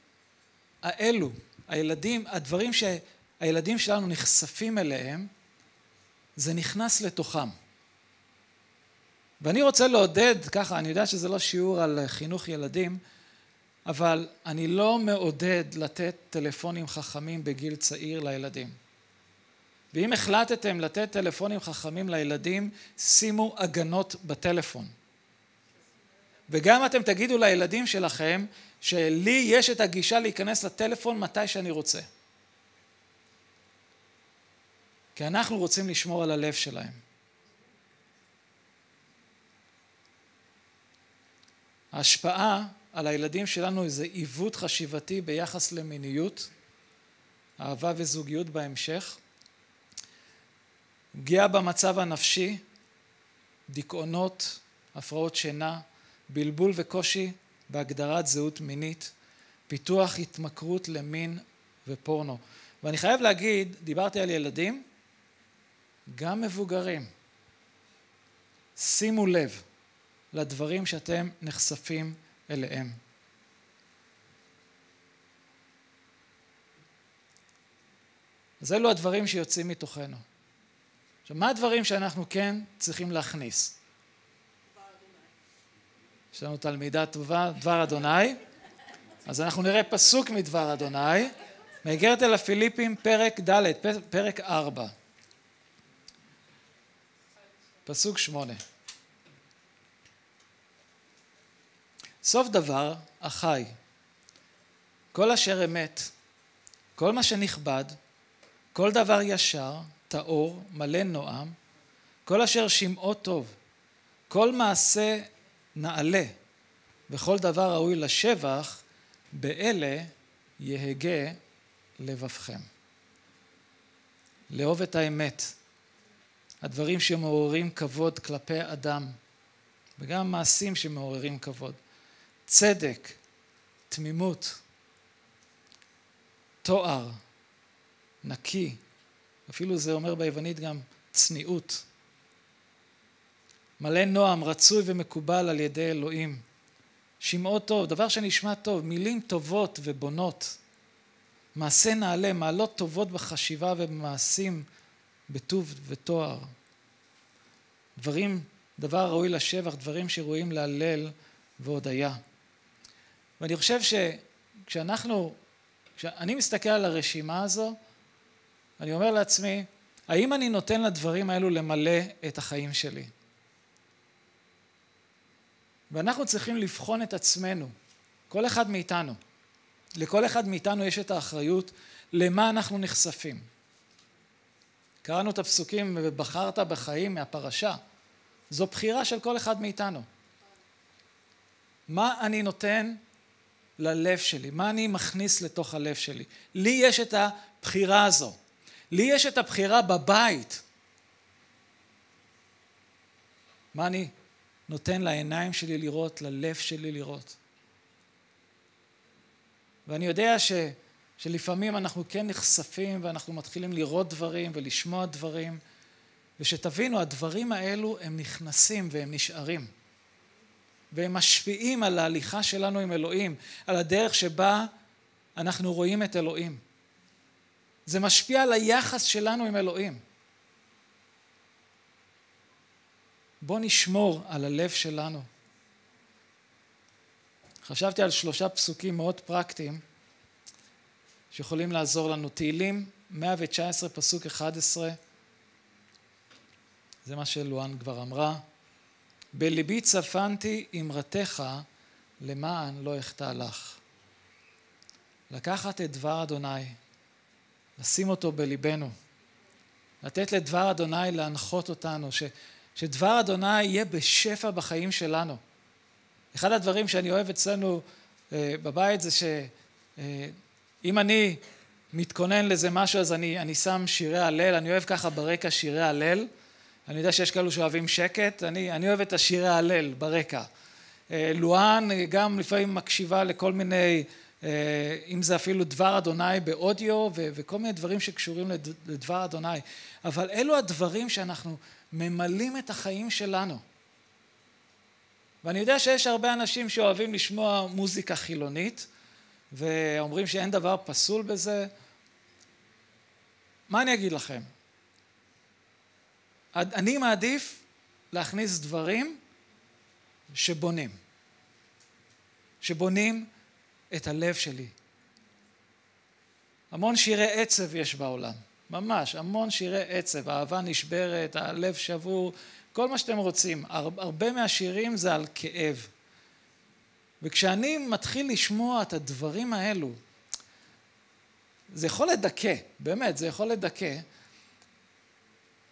האלו, הילדים, הדברים שהילדים שלנו נחשפים אליהם, זה נכנס לתוכם. ואני רוצה לעודד, ככה, אני יודע שזה לא שיעור על חינוך ילדים, אבל אני לא מעודד לתת טלפונים חכמים בגיל צעיר לילדים. ואם החלטתם לתת טלפונים חכמים לילדים, שימו הגנות בטלפון. וגם אתם תגידו לילדים שלכם שלי יש את הגישה להיכנס לטלפון מתי שאני רוצה. כי אנחנו רוצים לשמור על הלב שלהם. ההשפעה על הילדים שלנו זה עיוות חשיבתי ביחס למיניות, אהבה וזוגיות בהמשך, פגיעה במצב הנפשי, דיכאונות, הפרעות שינה, בלבול וקושי בהגדרת זהות מינית, פיתוח התמכרות למין ופורנו. ואני חייב להגיד, דיברתי על ילדים, גם מבוגרים. שימו לב לדברים שאתם נחשפים אליהם. אז אלו הדברים שיוצאים מתוכנו. עכשיו, מה הדברים שאנחנו כן צריכים להכניס? יש לנו תלמידה טובה, דבר אדוני. אז אנחנו נראה פסוק מדבר אדוני, מאגרת אל הפיליפים, פרק ד', פרק ארבע. פסוק שמונה. סוף דבר, אחי, כל אשר אמת, כל מה שנכבד, כל דבר ישר, טהור, מלא נועם, כל אשר שמעו טוב, כל מעשה נעלה, וכל דבר ראוי לשבח, באלה יהגה לבבכם. לאהוב את האמת, הדברים שמעוררים כבוד כלפי אדם, וגם מעשים שמעוררים כבוד. צדק, תמימות, תואר, נקי, אפילו זה אומר ביוונית גם צניעות. מלא נועם, רצוי ומקובל על ידי אלוהים. שמעו טוב, דבר שנשמע טוב, מילים טובות ובונות. מעשה נעלה, מעלות טובות בחשיבה ובמעשים, בטוב ותואר. דברים, דבר ראוי לשבח, דברים שראויים להלל והודיה. ואני חושב שכשאנחנו, כשאני מסתכל על הרשימה הזו, אני אומר לעצמי, האם אני נותן לדברים האלו למלא את החיים שלי? ואנחנו צריכים לבחון את עצמנו, כל אחד מאיתנו. לכל אחד מאיתנו יש את האחריות למה אנחנו נחשפים. קראנו את הפסוקים ובחרת בחיים מהפרשה. זו בחירה של כל אחד מאיתנו. מה אני נותן ללב שלי? מה אני מכניס לתוך הלב שלי? לי יש את הבחירה הזו. לי יש את הבחירה בבית. מה אני נותן לעיניים שלי לראות, ללב שלי לראות? ואני יודע ש, שלפעמים אנחנו כן נחשפים ואנחנו מתחילים לראות דברים ולשמוע דברים ושתבינו, הדברים האלו הם נכנסים והם נשארים. והם משפיעים על ההליכה שלנו עם אלוהים, על הדרך שבה אנחנו רואים את אלוהים. זה משפיע על היחס שלנו עם אלוהים. בוא נשמור על הלב שלנו. חשבתי על שלושה פסוקים מאוד פרקטיים שיכולים לעזור לנו. תהילים 119 פסוק 11 זה מה שלואן כבר אמרה. בליבי צפנתי אמרתך למען לא אחטא לך. לקחת את דבר אדוני, לשים אותו בליבנו, לתת לדבר אדוני להנחות אותנו, ש, שדבר אדוני יהיה בשפע בחיים שלנו. אחד הדברים שאני אוהב אצלנו אה, בבית זה שאם אה, אני מתכונן לזה משהו אז אני, אני שם שירי הלל, אני אוהב ככה ברקע שירי הלל, אני יודע שיש כאלו שאוהבים שקט, אני, אני אוהב את השירי הלל ברקע. אה, לואן גם לפעמים מקשיבה לכל מיני, אה, אם זה אפילו דבר אדוני באודיו וכל מיני דברים שקשורים לדבר אדוני, אבל אלו הדברים שאנחנו ממלאים את החיים שלנו. ואני יודע שיש הרבה אנשים שאוהבים לשמוע מוזיקה חילונית ואומרים שאין דבר פסול בזה. מה אני אגיד לכם? אני מעדיף להכניס דברים שבונים, שבונים את הלב שלי. המון שירי עצב יש בעולם, ממש, המון שירי עצב, האהבה נשברת, הלב שבור, כל מה שאתם רוצים. הרבה מהשירים זה על כאב. וכשאני מתחיל לשמוע את הדברים האלו, זה יכול לדכא, באמת, זה יכול לדכא.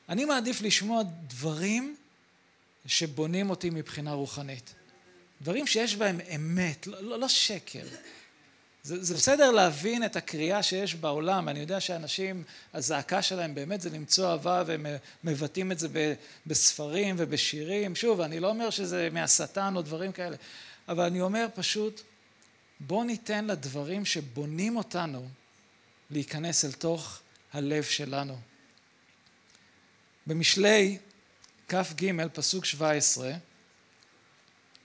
אני מעדיף לשמוע דברים שבונים אותי מבחינה רוחנית. דברים שיש בהם אמת, לא, לא, לא שקר. זה, זה בסדר להבין את הקריאה שיש בעולם, אני יודע שאנשים, הזעקה שלהם באמת זה למצוא אהבה והם מבטאים את זה בספרים ובשירים. שוב, אני לא אומר שזה מהשטן או דברים כאלה, אבל אני אומר פשוט, בוא ניתן לדברים שבונים אותנו להיכנס אל תוך הלב שלנו. במשלי כ"ג פסוק 17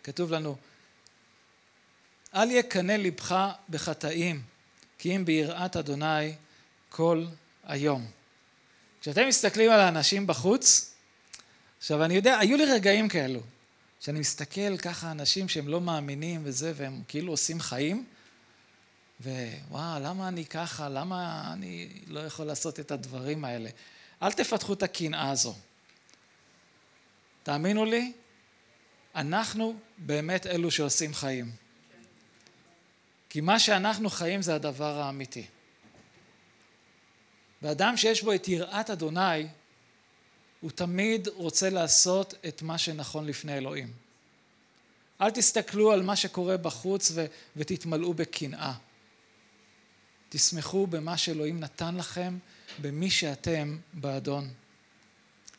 כתוב לנו אל יקנא לבך בחטאים כי אם ביראת אדוני כל היום. כשאתם מסתכלים על האנשים בחוץ, עכשיו אני יודע, היו לי רגעים כאלו, שאני מסתכל ככה אנשים שהם לא מאמינים וזה, והם כאילו עושים חיים, ווואו, למה אני ככה, למה אני לא יכול לעשות את הדברים האלה? אל תפתחו את הקנאה הזו. תאמינו לי, אנחנו באמת אלו שעושים חיים. כי מה שאנחנו חיים זה הדבר האמיתי. ואדם שיש בו את יראת אדוני, הוא תמיד רוצה לעשות את מה שנכון לפני אלוהים. אל תסתכלו על מה שקורה בחוץ ו- ותתמלאו בקנאה. תשמחו במה שאלוהים נתן לכם, במי שאתם באדון.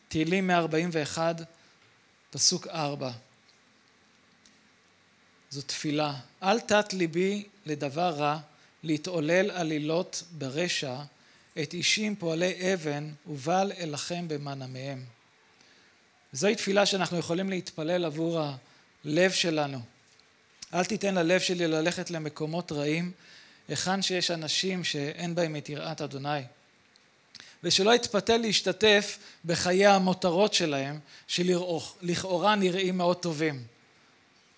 תהילים 141, פסוק 4. זו תפילה. אל תת ליבי לדבר רע, להתעולל עלילות ברשע, את אישים פועלי אבן, ובל אלחם במנעמיהם. זוהי תפילה שאנחנו יכולים להתפלל עבור הלב שלנו. אל תיתן ללב שלי ללכת למקומות רעים, היכן שיש אנשים שאין בהם את יראת אדוני. ושלא יתפתה להשתתף בחיי המותרות שלהם, שלכאורה נראים מאוד טובים.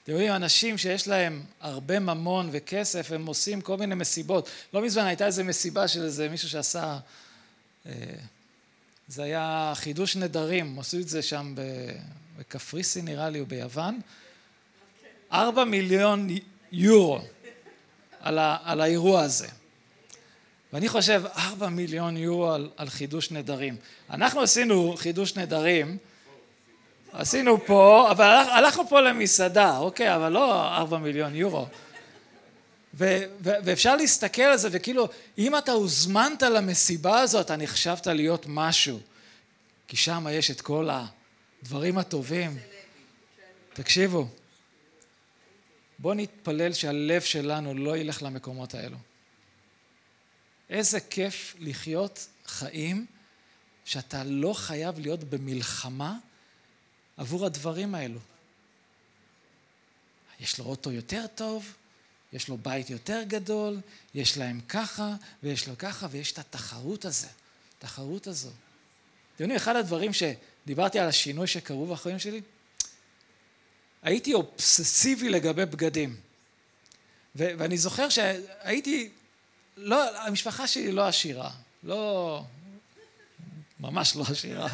אתם יודעים, אנשים שיש להם הרבה ממון וכסף, הם עושים כל מיני מסיבות. לא מזמן הייתה איזו מסיבה של איזה מישהו שעשה, אה, זה היה חידוש נדרים, עשו את זה שם בקפריסי נראה לי, או ביוון. ארבע מיליון יורו על, ה, על האירוע הזה. ואני חושב, ארבע מיליון יורו על, על חידוש נדרים. אנחנו עשינו חידוש נדרים, עשינו פה, אבל הלכנו פה למסעדה, אוקיי, אבל לא ארבע מיליון יורו. ו- ו- ואפשר להסתכל על זה, וכאילו, אם אתה הוזמנת למסיבה הזאת, אתה נחשבת להיות משהו. כי שם יש את כל הדברים הטובים. תקשיבו, בואו נתפלל שהלב שלנו לא ילך למקומות האלו. איזה כיף לחיות חיים שאתה לא חייב להיות במלחמה עבור הדברים האלו. יש לו אוטו יותר טוב, יש לו בית יותר גדול, יש להם ככה ויש לו ככה ויש את התחרות הזה, התחרות הזו. אתם יודעים, אחד הדברים שדיברתי על השינוי שקרו בחיים שלי, הייתי אובססיבי לגבי בגדים. ואני זוכר שהייתי, לא, המשפחה שלי לא עשירה, לא, ממש לא עשירה.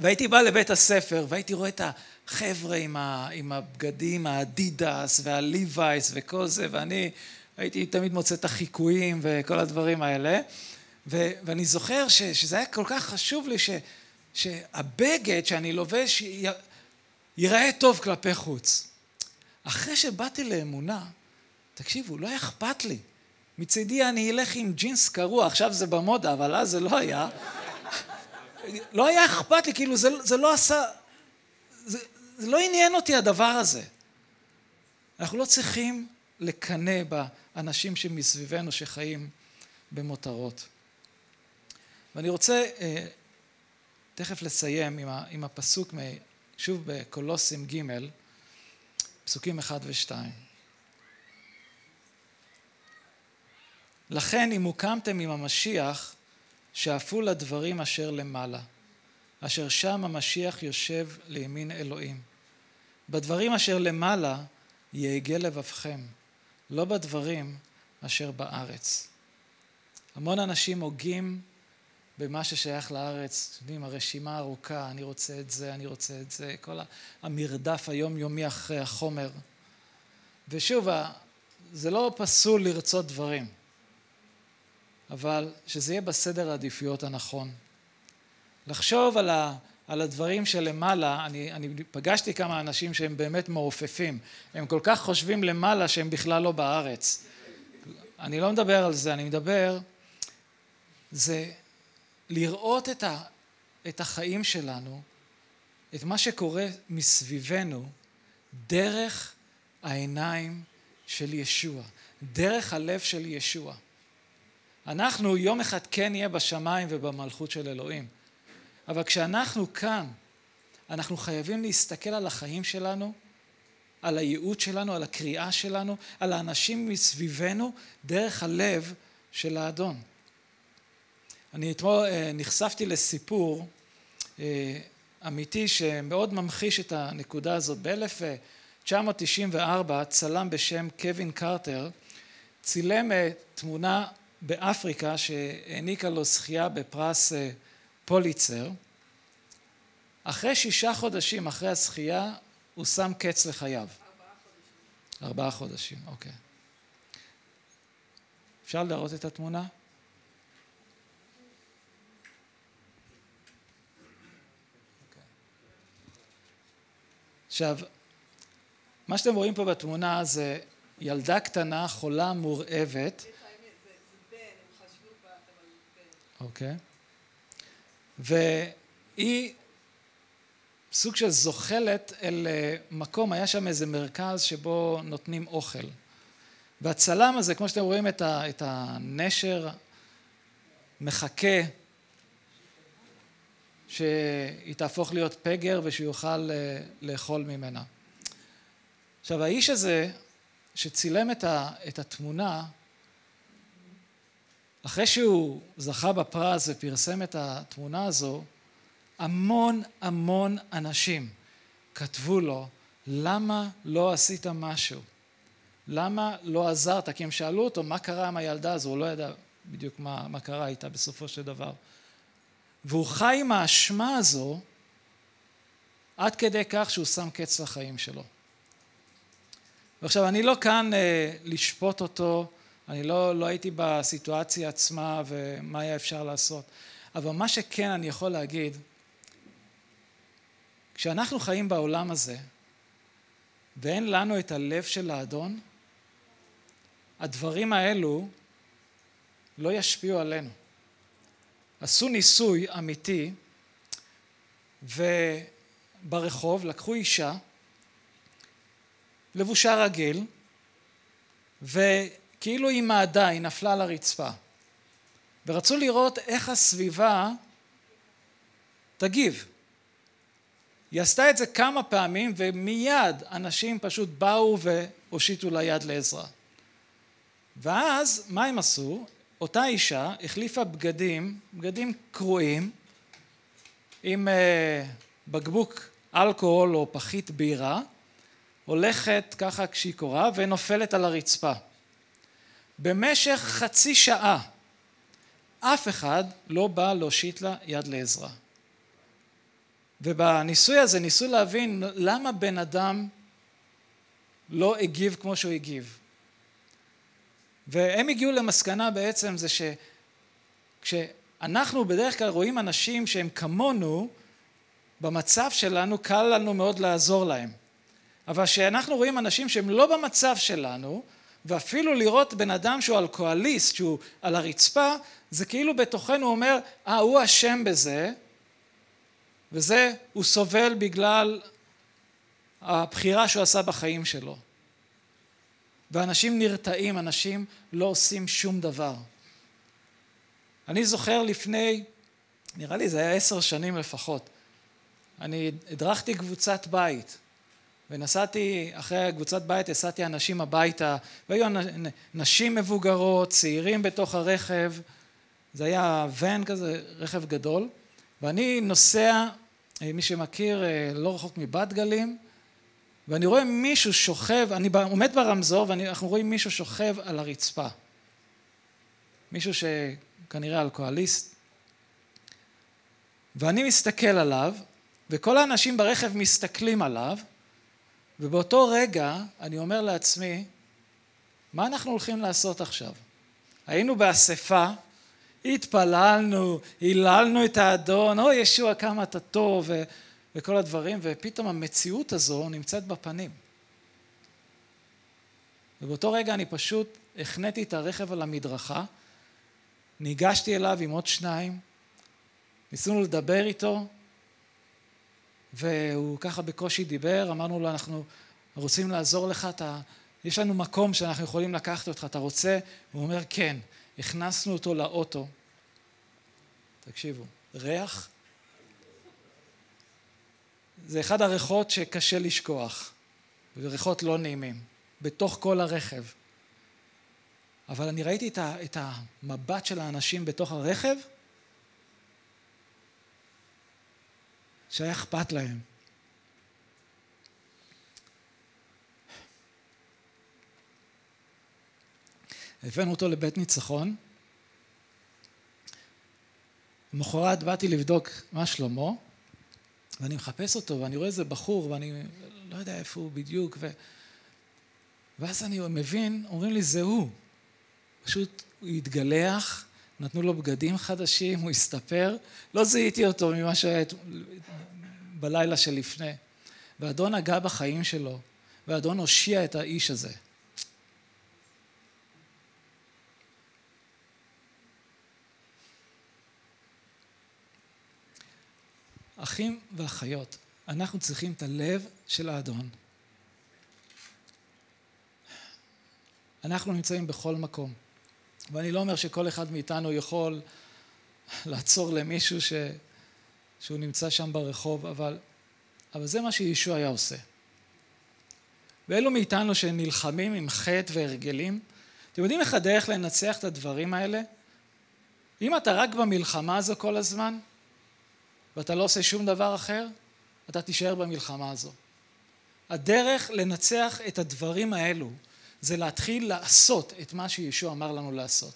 והייתי בא לבית הספר והייתי רואה את החבר'ה עם, ה, עם הבגדים, האדידס והליווייס וכל זה, ואני הייתי תמיד מוצא את החיקויים וכל הדברים האלה. ו, ואני זוכר ש, שזה היה כל כך חשוב לי ש, שהבגד שאני לובש י, ייראה טוב כלפי חוץ. אחרי שבאתי לאמונה, תקשיבו, לא היה אכפת לי. מצידי אני אלך עם ג'ינס קרוע, עכשיו זה במודה, אבל אז זה לא היה. לא היה אכפת לי, כאילו זה, זה לא עשה... זה, זה לא עניין אותי הדבר הזה. אנחנו לא צריכים לקנא באנשים שמסביבנו שחיים במותרות. ואני רוצה אה, תכף לסיים עם, ה, עם הפסוק, שוב בקולוסים ג', פסוקים אחד ושתיים. לכן אם הוקמתם עם המשיח, שאפו לדברים אשר למעלה, אשר שם המשיח יושב לימין אלוהים. בדברים אשר למעלה יהגה לבבכם, לא בדברים אשר בארץ. המון אנשים הוגים במה ששייך לארץ, אתם יודעים, הרשימה ארוכה, אני רוצה את זה, אני רוצה את זה, כל המרדף היומיומי אחרי החומר. ושוב, זה לא פסול לרצות דברים. אבל שזה יהיה בסדר העדיפויות הנכון. לחשוב על, ה, על הדברים שלמעלה, אני, אני פגשתי כמה אנשים שהם באמת מעופפים, הם כל כך חושבים למעלה שהם בכלל לא בארץ. אני לא מדבר על זה, אני מדבר, זה לראות את, ה, את החיים שלנו, את מה שקורה מסביבנו, דרך העיניים של ישוע, דרך הלב של ישוע. אנחנו יום אחד כן נהיה בשמיים ובמלכות של אלוהים. אבל כשאנחנו כאן, אנחנו חייבים להסתכל על החיים שלנו, על הייעוד שלנו, על הקריאה שלנו, על האנשים מסביבנו, דרך הלב של האדון. אני אתמול אה, נחשפתי לסיפור אה, אמיתי שמאוד ממחיש את הנקודה הזאת. ב-1994 צלם בשם קווין קרטר צילם אה, תמונה באפריקה שהעניקה לו זכייה בפרס אה, פוליצר. אחרי שישה חודשים אחרי הזכייה הוא שם קץ לחייו. ארבעה חודשים. ארבעה חודשים, אוקיי. אפשר להראות את התמונה? עכשיו, מה שאתם רואים פה בתמונה זה ילדה קטנה, חולה, מורעבת, אוקיי? והיא סוג של זוחלת אל אה, מקום, היה שם איזה מרכז שבו נותנים אוכל. והצלם הזה, כמו שאתם רואים את, ה, את הנשר, מחכה שהיא תהפוך להיות פגר ושהוא יוכל אה, לאכול ממנה. עכשיו האיש הזה שצילם את, ה, את התמונה אחרי שהוא זכה בפרס ופרסם את התמונה הזו, המון המון אנשים כתבו לו, למה לא עשית משהו? למה לא עזרת? כי הם שאלו אותו מה קרה עם הילדה הזו, הוא לא ידע בדיוק מה, מה קרה איתה בסופו של דבר. והוא חי עם האשמה הזו עד כדי כך שהוא שם קץ לחיים שלו. ועכשיו אני לא כאן אה, לשפוט אותו אני לא, לא הייתי בסיטואציה עצמה ומה היה אפשר לעשות. אבל מה שכן אני יכול להגיד, כשאנחנו חיים בעולם הזה ואין לנו את הלב של האדון, הדברים האלו לא ישפיעו עלינו. עשו ניסוי אמיתי וברחוב לקחו אישה לבושה רגיל ו... כאילו היא מעדה, היא נפלה לרצפה. ורצו לראות איך הסביבה תגיב. היא עשתה את זה כמה פעמים ומיד אנשים פשוט באו והושיטו לה יד לעזרה. ואז מה הם עשו? אותה אישה החליפה בגדים, בגדים קרועים עם uh, בקבוק אלכוהול או פחית בירה הולכת ככה כשהיא קורה ונופלת על הרצפה. במשך חצי שעה אף אחד לא בא להושיט לה יד לעזרה. ובניסוי הזה ניסו להבין למה בן אדם לא הגיב כמו שהוא הגיב. והם הגיעו למסקנה בעצם זה שכשאנחנו בדרך כלל רואים אנשים שהם כמונו, במצב שלנו קל לנו מאוד לעזור להם. אבל כשאנחנו רואים אנשים שהם לא במצב שלנו, ואפילו לראות בן אדם שהוא אלכוהוליסט, שהוא על הרצפה, זה כאילו בתוכנו אומר, אה, הוא אשם בזה, וזה, הוא סובל בגלל הבחירה שהוא עשה בחיים שלו. ואנשים נרתעים, אנשים לא עושים שום דבר. אני זוכר לפני, נראה לי זה היה עשר שנים לפחות, אני הדרכתי קבוצת בית, ונסעתי, אחרי קבוצת בית הסעתי אנשים הביתה, והיו נשים מבוגרות, צעירים בתוך הרכב, זה היה ון כזה, רכב גדול, ואני נוסע, אה, מי שמכיר, אה, לא רחוק מבת גלים, ואני רואה מישהו שוכב, אני עומד ברמזור ואנחנו רואים מישהו שוכב על הרצפה. מישהו שכנראה אלכוהוליסט. ואני מסתכל עליו, וכל האנשים ברכב מסתכלים עליו, ובאותו רגע אני אומר לעצמי, מה אנחנו הולכים לעשות עכשיו? היינו באספה, התפללנו, היללנו את האדון, אוי ישוע כמה אתה טוב, ו- וכל הדברים, ופתאום המציאות הזו נמצאת בפנים. ובאותו רגע אני פשוט החניתי את הרכב על המדרכה, ניגשתי אליו עם עוד שניים, ניסינו לדבר איתו, והוא ככה בקושי דיבר, אמרנו לו אנחנו רוצים לעזור לך, אתה, יש לנו מקום שאנחנו יכולים לקחת אותך, אתה רוצה? הוא אומר כן, הכנסנו אותו לאוטו, תקשיבו, ריח זה אחד הריחות שקשה לשכוח, וריחות לא נעימים, בתוך כל הרכב. אבל אני ראיתי את, את המבט של האנשים בתוך הרכב, שהיה אכפת להם. הבאנו אותו לבית ניצחון. למחרת באתי לבדוק מה שלמה, ואני מחפש אותו, ואני רואה איזה בחור, ואני לא יודע איפה הוא בדיוק, ו... ואז אני מבין, אומרים לי, זה הוא. פשוט הוא התגלח, נתנו לו בגדים חדשים, הוא הסתפר, לא זיהיתי אותו ממה שהיה בלילה שלפני. ואדון נגע בחיים שלו, ואדון הושיע את האיש הזה. אחים ואחיות, אנחנו צריכים את הלב של האדון. אנחנו נמצאים בכל מקום. ואני לא אומר שכל אחד מאיתנו יכול לעצור למישהו ש... שהוא נמצא שם ברחוב, אבל, אבל זה מה שישוע היה עושה. ואלו מאיתנו שנלחמים עם חטא והרגלים, אתם יודעים איך הדרך לנצח את הדברים האלה? אם אתה רק במלחמה הזו כל הזמן, ואתה לא עושה שום דבר אחר, אתה תישאר במלחמה הזו. הדרך לנצח את הדברים האלו זה להתחיל לעשות את מה שישוע אמר לנו לעשות.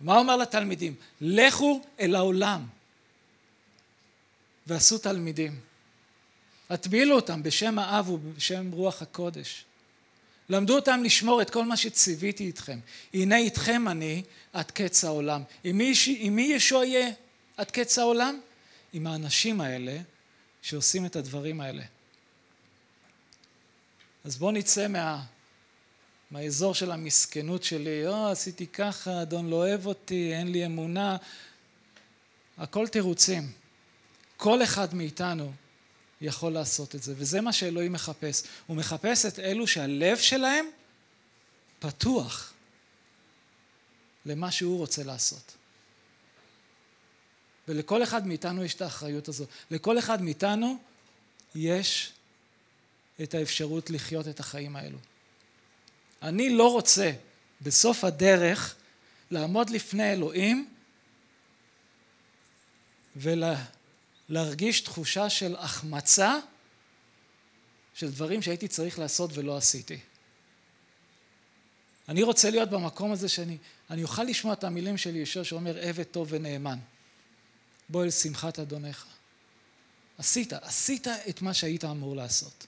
מה אומר לתלמידים? לכו אל העולם ועשו תלמידים. הטבילו אותם בשם האב ובשם רוח הקודש. למדו אותם לשמור את כל מה שציוויתי איתכם. הנה איתכם אני עד קץ העולם. עם מי, עם מי ישוע יהיה? עד קץ העולם עם האנשים האלה שעושים את הדברים האלה. אז בואו נצא מה, מהאזור של המסכנות שלי, או עשיתי ככה, אדון לא אוהב אותי, אין לי אמונה, הכל תירוצים. כל אחד מאיתנו יכול לעשות את זה, וזה מה שאלוהים מחפש. הוא מחפש את אלו שהלב שלהם פתוח למה שהוא רוצה לעשות. ולכל אחד מאיתנו יש את האחריות הזו. לכל אחד מאיתנו יש את האפשרות לחיות את החיים האלו. אני לא רוצה בסוף הדרך לעמוד לפני אלוהים ולהרגיש תחושה של החמצה של דברים שהייתי צריך לעשות ולא עשיתי. אני רוצה להיות במקום הזה שאני אני אוכל לשמוע את המילים של ישוע שאומר עבד טוב ונאמן. בוא אל שמחת אדונך. עשית, עשית את מה שהיית אמור לעשות.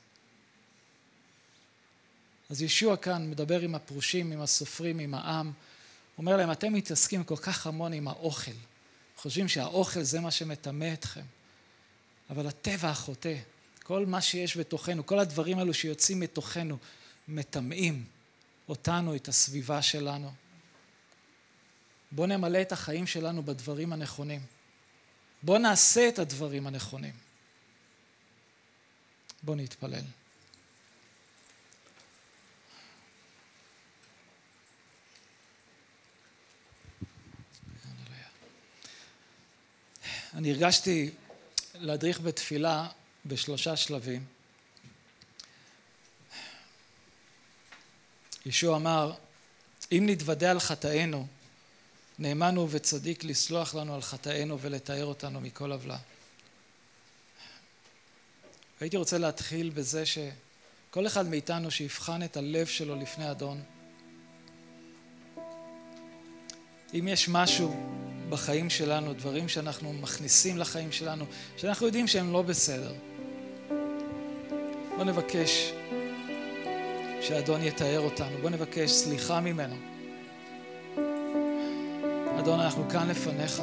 אז ישוע כאן מדבר עם הפרושים, עם הסופרים, עם העם, אומר להם, אתם מתעסקים כל כך המון עם האוכל. חושבים שהאוכל זה מה שמטמא אתכם. אבל הטבע החוטא, כל מה שיש בתוכנו, כל הדברים האלו שיוצאים מתוכנו, מטמאים אותנו, את הסביבה שלנו. בואו נמלא את החיים שלנו בדברים הנכונים. בואו נעשה את הדברים הנכונים. בואו נתפלל. אני הרגשתי להדריך בתפילה בשלושה שלבים. ישוע אמר, אם נתוודה על חטאינו, נאמן הוא וצדיק לסלוח לנו על חטאינו ולתאר אותנו מכל עוולה. והייתי רוצה להתחיל בזה שכל אחד מאיתנו שיבחן את הלב שלו לפני אדון. אם יש משהו בחיים שלנו, דברים שאנחנו מכניסים לחיים שלנו, שאנחנו יודעים שהם לא בסדר, בוא נבקש שאדון יתאר אותנו, בוא נבקש סליחה ממנו. אדון, אנחנו כאן לפניך.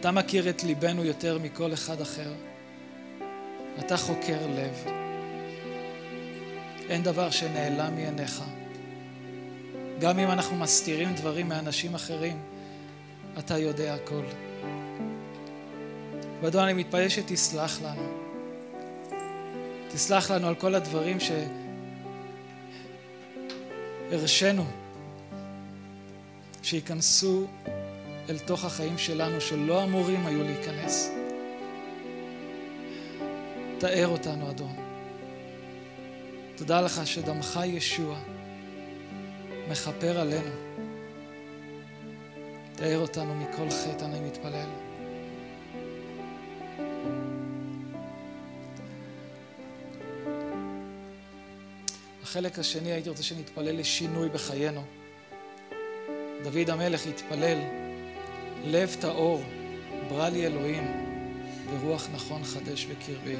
אתה מכיר את ליבנו יותר מכל אחד אחר. אתה חוקר לב. אין דבר שנעלם מעיניך. גם אם אנחנו מסתירים דברים מאנשים אחרים, אתה יודע הכל. ואדון, אני מתפלל שתסלח לנו. תסלח לנו על כל הדברים שהרשינו שייכנסו אל תוך החיים שלנו שלא אמורים היו להיכנס. תאר אותנו, אדון. תודה לך שדמך ישוע מכפר עלינו. תאר אותנו מכל חטא, אני מתפלל. החלק השני, הייתי רוצה שנתפלל לשינוי בחיינו. דוד המלך התפלל, לב טהור, ברא לי אלוהים, ורוח נכון חדש בקרבי.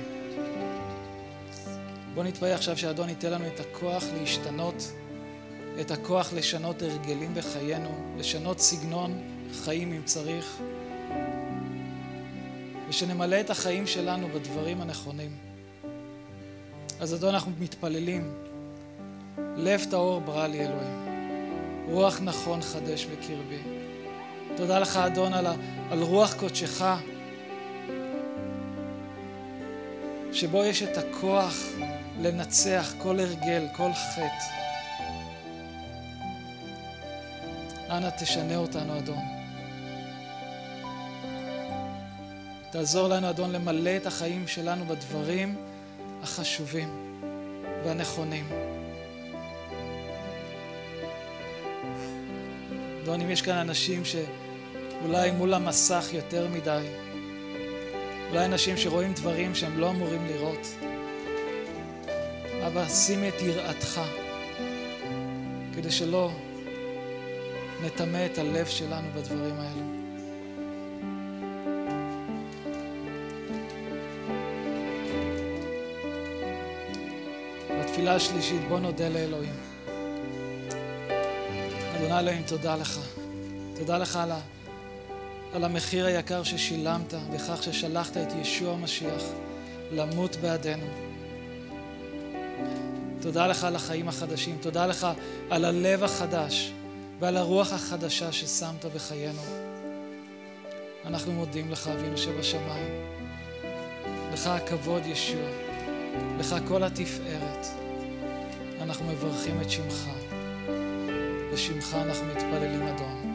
בואו נתפלל עכשיו שאדון ייתן לנו את הכוח להשתנות, את הכוח לשנות הרגלים בחיינו, לשנות סגנון חיים אם צריך, ושנמלא את החיים שלנו בדברים הנכונים. אז אדון, אנחנו מתפללים, לב טהור ברא לי אלוהים. רוח נכון חדש בקרבי. תודה לך, אדון, על, ה, על רוח קודשך, שבו יש את הכוח לנצח כל הרגל, כל חטא. אנא תשנה אותנו, אדון. תעזור לנו, אדון, למלא את החיים שלנו בדברים החשובים והנכונים. אדון, אם יש כאן אנשים שאולי מול המסך יותר מדי, אולי אנשים שרואים דברים שהם לא אמורים לראות. אבא, שים את יראתך, כדי שלא נטמא את הלב שלנו בדברים האלו. בתפילה השלישית בוא נודה לאלוהים. אדוני אלוהים, תודה לך. תודה לך על, ה, על המחיר היקר ששילמת בכך ששלחת את ישוע המשיח למות בעדנו. תודה לך על החיים החדשים, תודה לך על הלב החדש ועל הרוח החדשה ששמת בחיינו. אנחנו מודים לך, אבינו שבשמיים. לך הכבוד, ישוע. לך כל התפארת. אנחנו מברכים את שמך. בשמך אנחנו מתפללים, אדון.